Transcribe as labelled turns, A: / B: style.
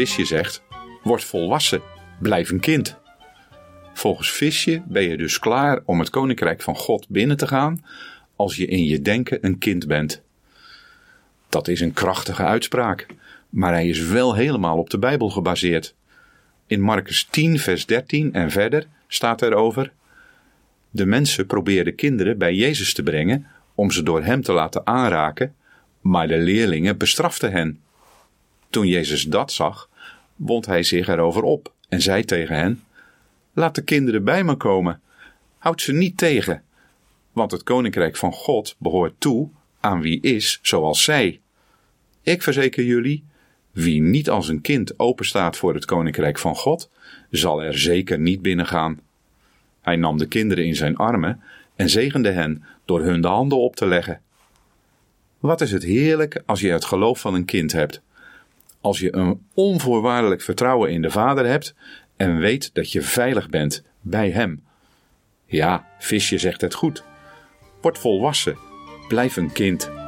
A: visje zegt: Word volwassen, blijf een kind. Volgens visje ben je dus klaar om het koninkrijk van God binnen te gaan als je in je denken een kind bent. Dat is een krachtige uitspraak, maar hij is wel helemaal op de Bijbel gebaseerd. In Marcus 10, vers 13 en verder staat erover: De mensen probeerden kinderen bij Jezus te brengen om ze door hem te laten aanraken, maar de leerlingen bestraften hen. Toen Jezus dat zag, wond hij zich erover op en zei tegen hen: Laat de kinderen bij me komen. Houd ze niet tegen, want het koninkrijk van God behoort toe aan wie is zoals zij. Ik verzeker jullie, wie niet als een kind openstaat voor het koninkrijk van God, zal er zeker niet binnengaan. Hij nam de kinderen in zijn armen en zegende hen door hun de handen op te leggen. Wat is het heerlijk als je het geloof van een kind hebt. Als je een onvoorwaardelijk vertrouwen in de Vader hebt en weet dat je veilig bent bij Hem. Ja, visje zegt het goed. Word volwassen, blijf een kind.